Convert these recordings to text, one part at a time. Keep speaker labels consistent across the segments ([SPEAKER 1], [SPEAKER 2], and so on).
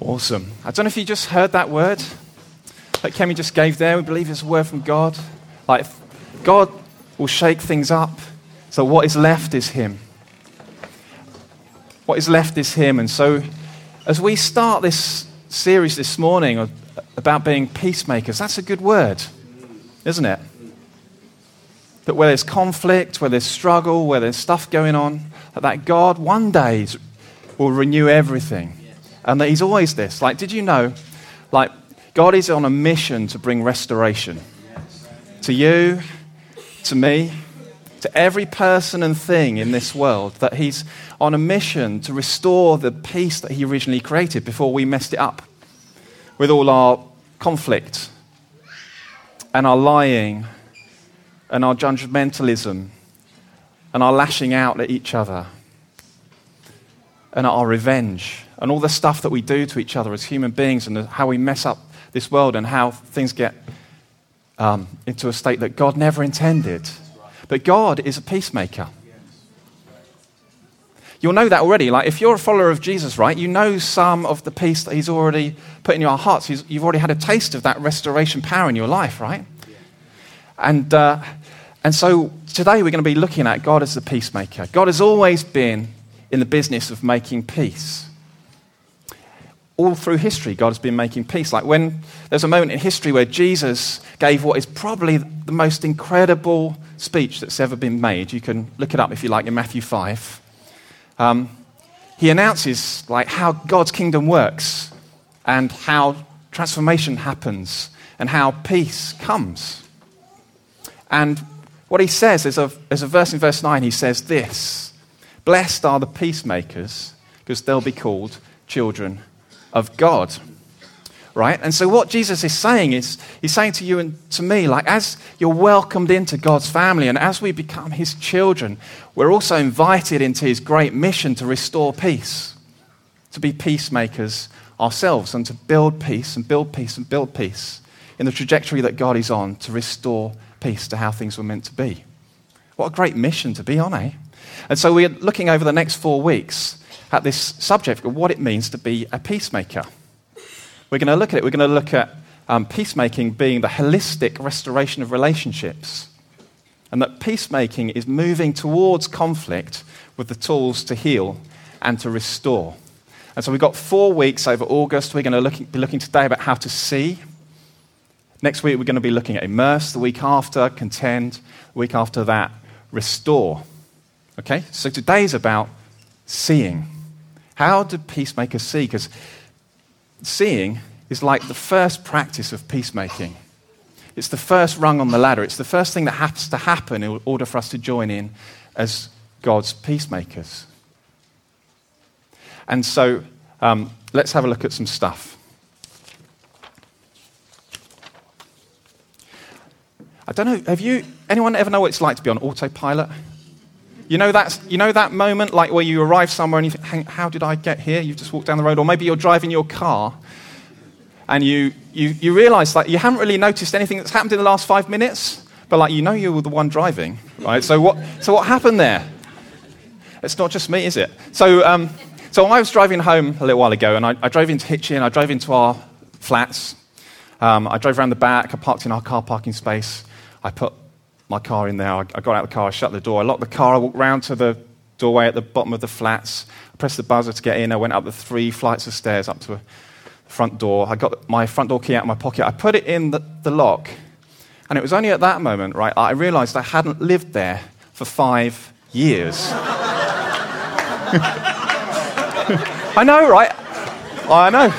[SPEAKER 1] Awesome. I don't know if you just heard that word that Kemi just gave there. We believe it's a word from God. Like, God will shake things up. So, what is left is Him. What is left is Him. And so, as we start this series this morning about being peacemakers, that's a good word, isn't it? That where there's conflict, where there's struggle, where there's stuff going on, that God one day will renew everything and that He's always this. Like, did you know? Like, God is on a mission to bring restoration to you, to me, to every person and thing in this world. That He's on a mission to restore the peace that He originally created before we messed it up with all our conflict and our lying and our judgmentalism and our lashing out at each other and our revenge and all the stuff that we do to each other as human beings and how we mess up this world and how things get um, into a state that God never intended. But God is a peacemaker. You'll know that already. Like, if you're a follower of Jesus, right, you know some of the peace that He's already put in your hearts. He's, you've already had a taste of that restoration power in your life, right? And, uh, and so today we're going to be looking at God as the peacemaker. God has always been in the business of making peace all through history, God has been making peace. Like when there's a moment in history where Jesus gave what is probably the most incredible speech that's ever been made. You can look it up if you like in Matthew 5. Um, he announces like how God's kingdom works and how transformation happens and how peace comes. And what he says is a, is a verse in verse 9. He says this Blessed are the peacemakers, because they'll be called children of God. Right? And so, what Jesus is saying is, He's saying to you and to me, like, as you're welcomed into God's family and as we become His children, we're also invited into His great mission to restore peace, to be peacemakers ourselves, and to build peace and build peace and build peace in the trajectory that God is on to restore peace to how things were meant to be. What a great mission to be on, eh? And so, we're looking over the next four weeks at this subject of what it means to be a peacemaker. We're going to look at it. We're going to look at um, peacemaking being the holistic restoration of relationships. And that peacemaking is moving towards conflict with the tools to heal and to restore. And so we've got four weeks over August. We're going to look, be looking today about how to see. Next week, we're going to be looking at immerse. The week after, contend. The week after that, restore. Okay? So today is about seeing. How do peacemakers see? Because seeing is like the first practice of peacemaking. It's the first rung on the ladder. It's the first thing that has to happen in order for us to join in as God's peacemakers. And so um, let's have a look at some stuff. I don't know, have you, anyone ever know what it's like to be on autopilot? You know, that's, you know that moment like where you arrive somewhere and you think, how did I get here? You've just walked down the road. Or maybe you're driving your car and you, you, you realize like you haven't really noticed anything that's happened in the last five minutes, but like you know you were the one driving, right? So what, so what happened there? It's not just me, is it? So, um, so I was driving home a little while ago and I, I drove into Hitchin, I drove into our flats. Um, I drove around the back, I parked in our car parking space. I put my car in there. I, I got out of the car, I shut the door, I locked the car, I walked round to the doorway at the bottom of the flats. I pressed the buzzer to get in. I went up the three flights of stairs up to the front door. I got my front door key out of my pocket. I put it in the, the lock. And it was only at that moment, right, I realized I hadn't lived there for five years. I know, right? I know.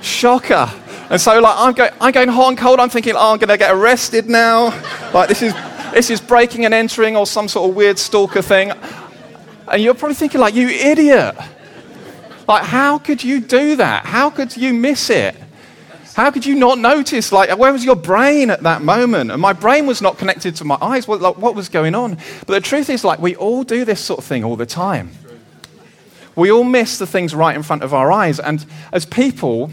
[SPEAKER 1] Shocker. And so, like, I'm, go- I'm going hot and cold. I'm thinking, oh, I'm going to get arrested now. Like, this is, this is breaking and entering or some sort of weird stalker thing. And you're probably thinking, like, you idiot. Like, how could you do that? How could you miss it? How could you not notice? Like, where was your brain at that moment? And my brain was not connected to my eyes. What, like, what was going on? But the truth is, like, we all do this sort of thing all the time. We all miss the things right in front of our eyes. And as people,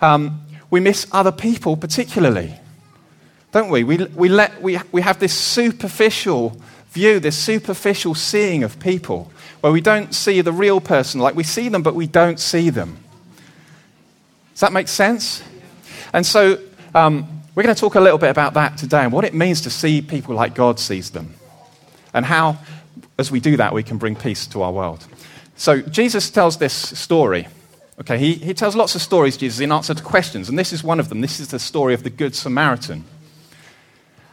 [SPEAKER 1] um, we miss other people particularly. Don't we? We, we, let, we, we have this superficial view, this superficial seeing of people, where we don't see the real person, like we see them, but we don't see them. Does that make sense? And so um, we're going to talk a little bit about that today and what it means to see people like God sees them, and how, as we do that, we can bring peace to our world. So Jesus tells this story. Okay, he, he tells lots of stories, Jesus, in answer to questions, and this is one of them. This is the story of the Good Samaritan.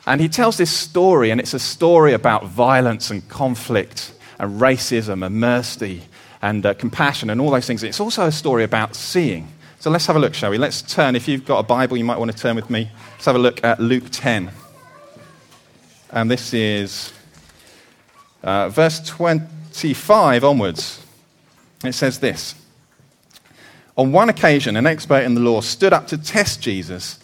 [SPEAKER 1] And he tells this story, and it's a story about violence and conflict and racism and mercy and uh, compassion and all those things. It's also a story about seeing. So let's have a look, shall we? Let's turn. If you've got a Bible, you might want to turn with me. Let's have a look at Luke 10. And this is uh, verse 25 onwards. It says this On one occasion, an expert in the law stood up to test Jesus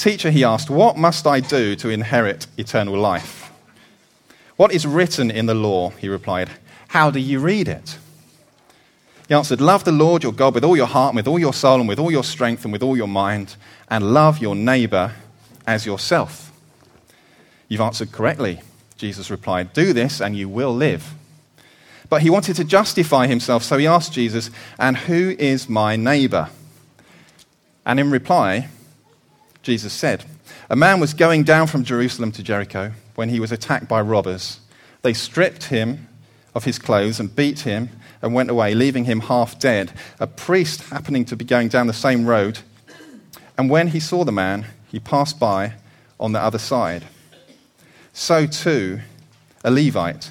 [SPEAKER 1] Teacher, he asked, What must I do to inherit eternal life? What is written in the law? He replied. How do you read it? He answered, Love the Lord your God with all your heart, and with all your soul, and with all your strength, and with all your mind, and love your neighbor as yourself. You've answered correctly, Jesus replied. Do this, and you will live. But he wanted to justify himself, so he asked Jesus, And who is my neighbor? And in reply, Jesus said. A man was going down from Jerusalem to Jericho when he was attacked by robbers. They stripped him of his clothes and beat him and went away, leaving him half dead. A priest, happening to be going down the same road, and when he saw the man, he passed by on the other side. So too, a Levite,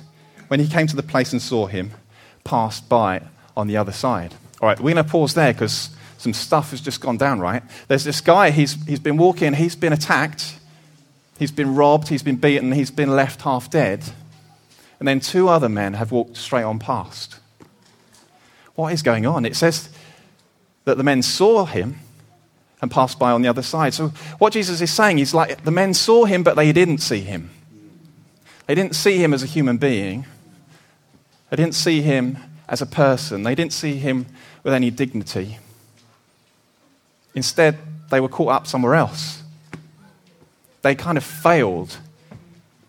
[SPEAKER 1] when he came to the place and saw him, passed by on the other side. All right, we're going to pause there because some stuff has just gone down, right? There's this guy, he's, he's been walking, he's been attacked, he's been robbed, he's been beaten, he's been left half dead. And then two other men have walked straight on past. What is going on? It says that the men saw him and passed by on the other side. So, what Jesus is saying is like the men saw him, but they didn't see him. They didn't see him as a human being, they didn't see him as a person, they didn't see him with any dignity. Instead, they were caught up somewhere else. They kind of failed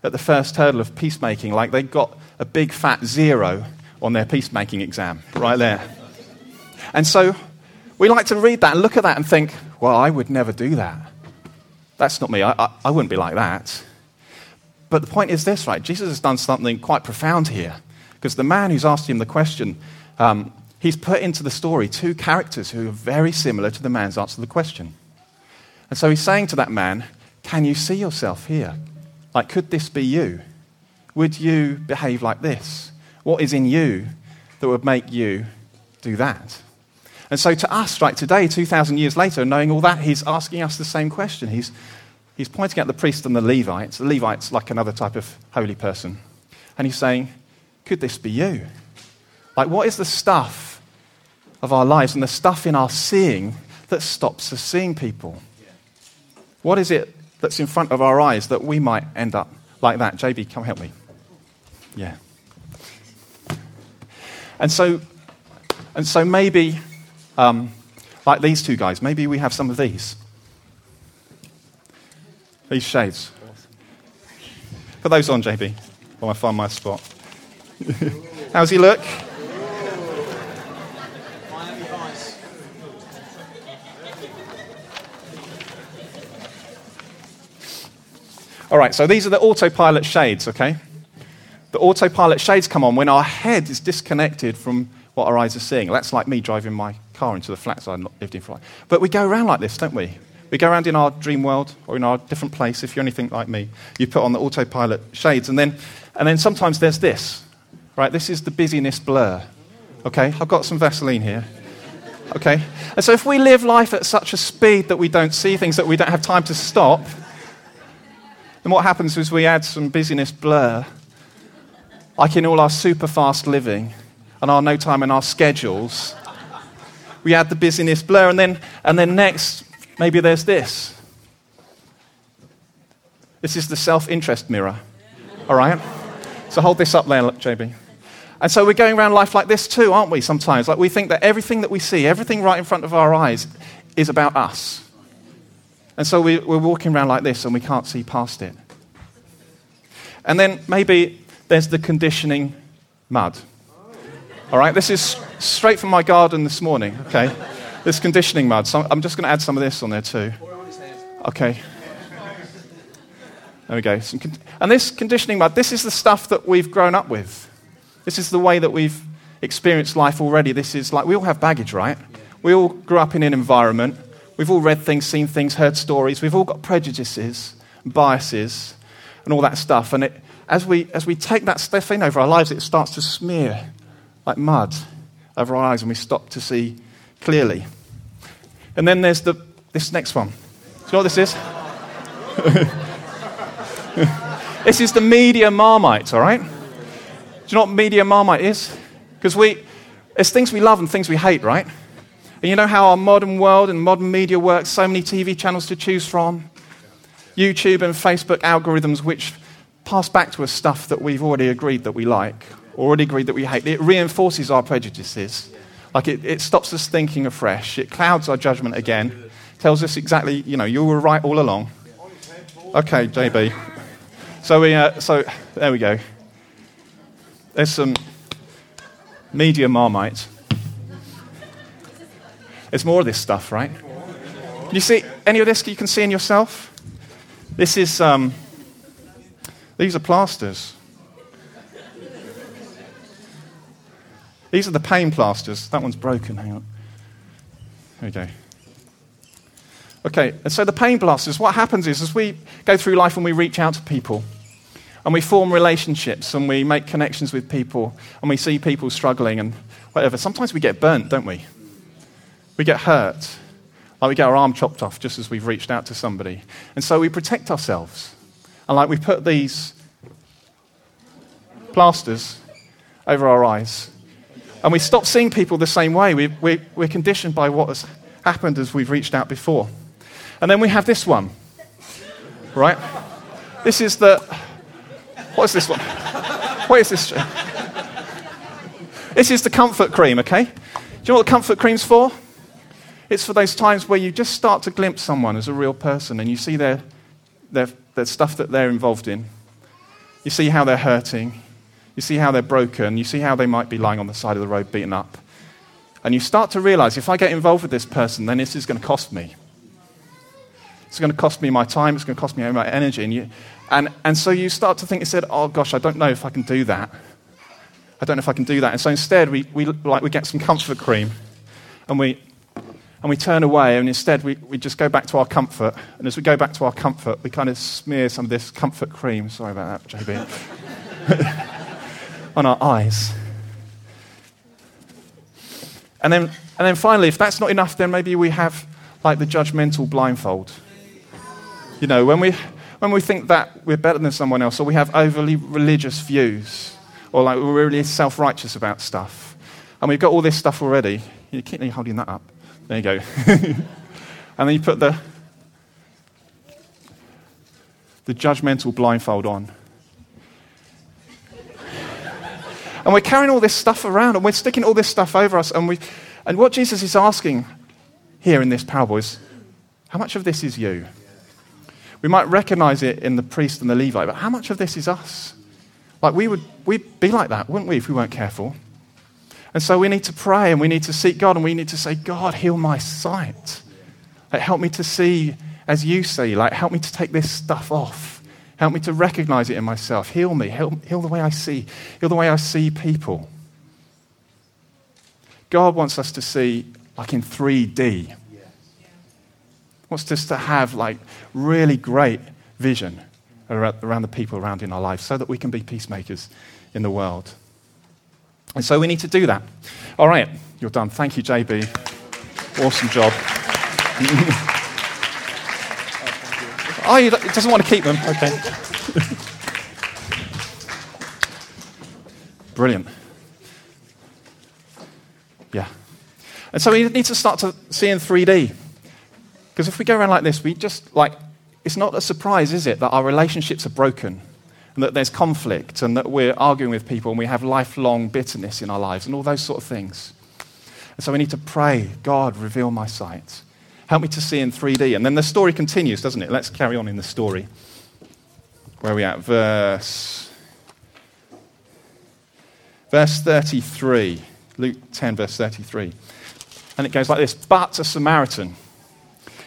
[SPEAKER 1] at the first hurdle of peacemaking, like they got a big fat zero on their peacemaking exam, right there. And so we like to read that and look at that and think, well, I would never do that. That's not me. I, I, I wouldn't be like that. But the point is this, right? Jesus has done something quite profound here. Because the man who's asked him the question um, he's put into the story two characters who are very similar to the man's answer to the question. And so he's saying to that man, Can you see yourself here? Like, could this be you? Would you behave like this? What is in you that would make you do that? And so, to us, right, today, 2,000 years later, knowing all that, he's asking us the same question. He's, he's pointing at the priest and the Levites. The Levites, like another type of holy person. And he's saying, Could this be you? Like, what is the stuff of our lives and the stuff in our seeing that stops us seeing people? What is it that's in front of our eyes that we might end up like that? JB, come help me. Yeah. And so, and so maybe, um, like these two guys, maybe we have some of these. These shades. Put those on, JB, while I find my spot. How's he look? All right, so these are the autopilot shades, okay? The autopilot shades come on when our head is disconnected from what our eyes are seeing. That's like me driving my car into the flats I lived in for. But we go around like this, don't we? We go around in our dream world or in our different place. If you're anything like me, you put on the autopilot shades, and then, and then sometimes there's this, right? This is the busyness blur. Okay, I've got some Vaseline here. Okay, and so if we live life at such a speed that we don't see things, that we don't have time to stop, then what happens is we add some busyness blur, like in all our super fast living and our no time and our schedules. We add the busyness blur, and then, and then next, maybe there's this. This is the self interest mirror. All right? So hold this up there, JB. And so we're going around life like this too, aren't we, sometimes? Like we think that everything that we see, everything right in front of our eyes, is about us. And so we, we're walking around like this and we can't see past it. And then maybe there's the conditioning mud. All right, this is straight from my garden this morning, okay? This conditioning mud. So I'm just going to add some of this on there too. Okay. There we go. And this conditioning mud, this is the stuff that we've grown up with. This is the way that we've experienced life already. This is like we all have baggage, right? We all grew up in an environment. We've all read things, seen things, heard stories. We've all got prejudices, biases, and all that stuff. And it, as, we, as we take that stuff in over our lives, it starts to smear like mud over our eyes and we stop to see clearly. And then there's the, this next one. Do you know what this is? this is the media marmite, all right? Do you know what media marmite is? Because we, there's things we love and things we hate, right? And you know how our modern world and modern media works, so many TV channels to choose from, YouTube and Facebook algorithms which pass back to us stuff that we've already agreed that we like, already agreed that we hate. It reinforces our prejudices. Like it, it stops us thinking afresh. It clouds our judgment again. Tells us exactly, you know, you were right all along. Okay, JB. So, we, uh, so there we go. There's some media marmite. There's more of this stuff, right? You see any of this you can see in yourself? This is, um, these are plasters. These are the pain plasters. That one's broken. Hang on. There we go. Okay, and so the pain plasters, what happens is as we go through life and we reach out to people and we form relationships and we make connections with people and we see people struggling and whatever, sometimes we get burnt, don't we? We get hurt. Like we get our arm chopped off just as we've reached out to somebody. And so we protect ourselves. And like we put these plasters over our eyes and we stop seeing people the same way. We, we, we're conditioned by what has happened as we've reached out before. And then we have this one, right? This is the. What is this one? What is this? This is the comfort cream, okay? Do you know what the comfort cream's for? It's for those times where you just start to glimpse someone as a real person and you see their, their, their stuff that they're involved in. You see how they're hurting. You see how they're broken. You see how they might be lying on the side of the road beaten up. And you start to realize if I get involved with this person, then this is going to cost me. It's going to cost me my time. It's going to cost me my energy. And, you, and, and so you start to think, said, oh gosh, I don't know if I can do that. I don't know if I can do that. And so instead, we, we, like, we get some comfort cream and we, and we turn away. And instead, we, we just go back to our comfort. And as we go back to our comfort, we kind of smear some of this comfort cream. Sorry about that, JB. on our eyes. And then, and then finally, if that's not enough, then maybe we have like the judgmental blindfold. You know, when we, when we think that we're better than someone else, or we have overly religious views, or like we're really self righteous about stuff, and we've got all this stuff already, you keep holding that up. There you go. and then you put the, the judgmental blindfold on. And we're carrying all this stuff around and we're sticking all this stuff over us. And, we, and what Jesus is asking here in this parable is how much of this is you? We might recognize it in the priest and the Levite, but how much of this is us? Like we would we'd be like that, wouldn't we, if we weren't careful? And so we need to pray and we need to seek God and we need to say, God, heal my sight. Like, help me to see as you see. Like, help me to take this stuff off. Help me to recognize it in myself. Heal me. Heal, heal the way I see. Heal the way I see people. God wants us to see like in 3D. Wants us to have like really great vision around the people around in our lives so that we can be peacemakers in the world. And so we need to do that. All right, you're done. Thank you, JB. Awesome job. Oh, he doesn't want to keep them. Okay. Brilliant. Yeah. And so we need to start to see in 3D. Because if we go around like this, we just, like, it's not a surprise, is it, that our relationships are broken and that there's conflict and that we're arguing with people and we have lifelong bitterness in our lives and all those sort of things. And so we need to pray, God, reveal my sight. Help me to see in 3D. And then the story continues, doesn't it? Let's carry on in the story. Where are we at? Verse Verse 33, Luke 10, verse 33. And it goes like this But a Samaritan,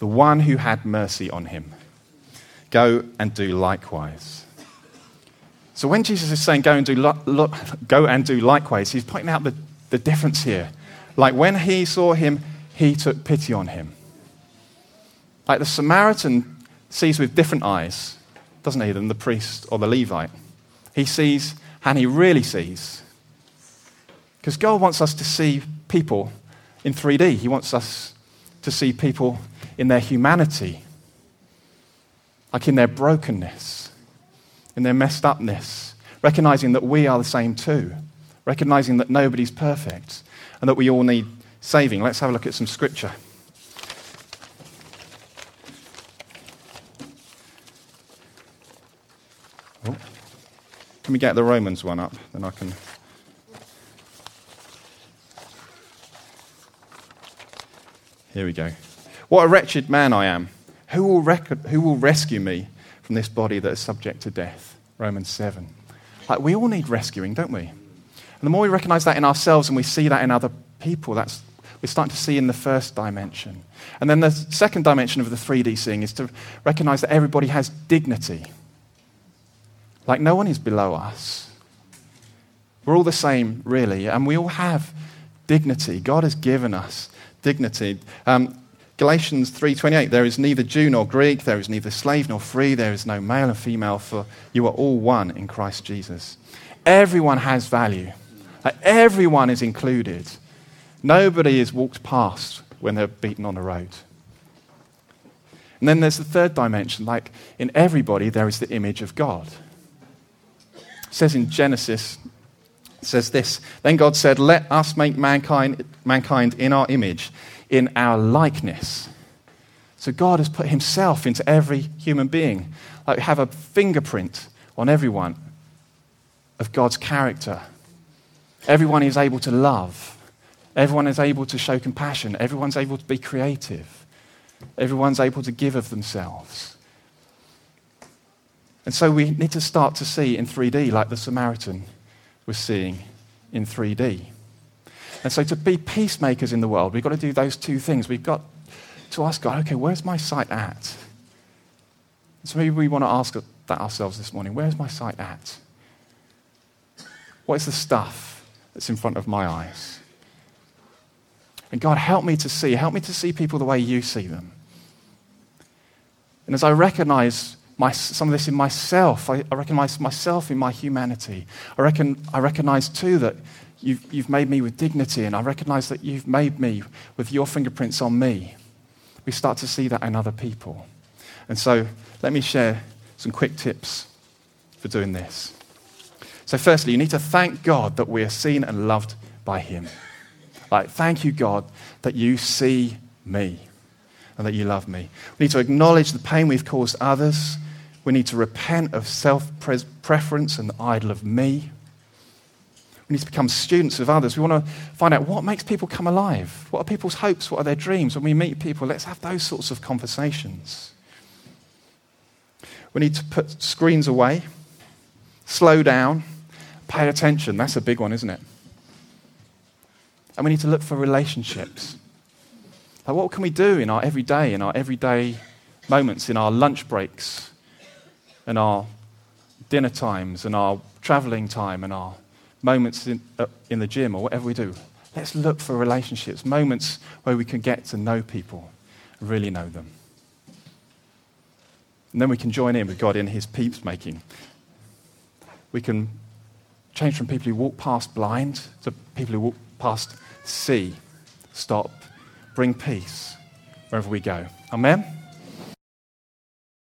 [SPEAKER 1] The one who had mercy on him. Go and do likewise. So when Jesus is saying go and do, lo- lo- go and do likewise, he's pointing out the, the difference here. Like when he saw him, he took pity on him. Like the Samaritan sees with different eyes, doesn't he, than the priest or the Levite. He sees, and he really sees. Because God wants us to see people in 3D. He wants us to see people in their humanity, like in their brokenness, in their messed upness, recognizing that we are the same too, recognizing that nobody's perfect and that we all need saving. Let's have a look at some scripture. Oh. Can we get the Romans one up? Then I can. Here we go. What a wretched man I am. Who will, rec- who will rescue me from this body that is subject to death? Romans 7. Like, we all need rescuing, don't we? And the more we recognize that in ourselves and we see that in other people, that's we're starting to see in the first dimension. And then the second dimension of the 3D seeing is to recognize that everybody has dignity. Like no one is below us. We're all the same, really, and we all have dignity. God has given us dignity. Um, Galatians 3:28 There is neither Jew nor Greek, there is neither slave nor free, there is no male and female for you are all one in Christ Jesus. Everyone has value. Everyone is included. Nobody is walked past when they're beaten on the road. And then there's the third dimension like in everybody, there is the image of God. It says in Genesis, it says this Then God said, Let us make mankind, mankind in our image, in our likeness. So God has put himself into every human being. Like have a fingerprint on everyone of God's character. Everyone is able to love. Everyone is able to show compassion. Everyone's able to be creative. Everyone's able to give of themselves. And so we need to start to see in 3D, like the Samaritan was seeing in 3D. And so to be peacemakers in the world, we've got to do those two things. We've got to ask God, okay, where's my sight at? So maybe we want to ask that ourselves this morning. Where's my sight at? What is the stuff that's in front of my eyes? And God, help me to see. Help me to see people the way you see them. And as I recognize my, some of this in myself, I, I recognize myself in my humanity. I, reckon, I recognize too that you've, you've made me with dignity, and I recognize that you've made me with your fingerprints on me. We start to see that in other people. And so let me share some quick tips for doing this. So, firstly, you need to thank God that we are seen and loved by Him. Like, thank you, God, that you see me and that you love me. We need to acknowledge the pain we've caused others. We need to repent of self preference and the idol of me. We need to become students of others. We want to find out what makes people come alive. What are people's hopes? What are their dreams? When we meet people, let's have those sorts of conversations. We need to put screens away, slow down, pay attention. That's a big one, isn't it? And we need to look for relationships. Like, what can we do in our everyday, in our everyday moments, in our lunch breaks, in our dinner times, and our traveling time, and our moments in, uh, in the gym, or whatever we do? Let's look for relationships, moments where we can get to know people, really know them. And then we can join in with God in His peacemaking. We can change from people who walk past blind to people who walk past see, stop, bring peace wherever we go. Amen?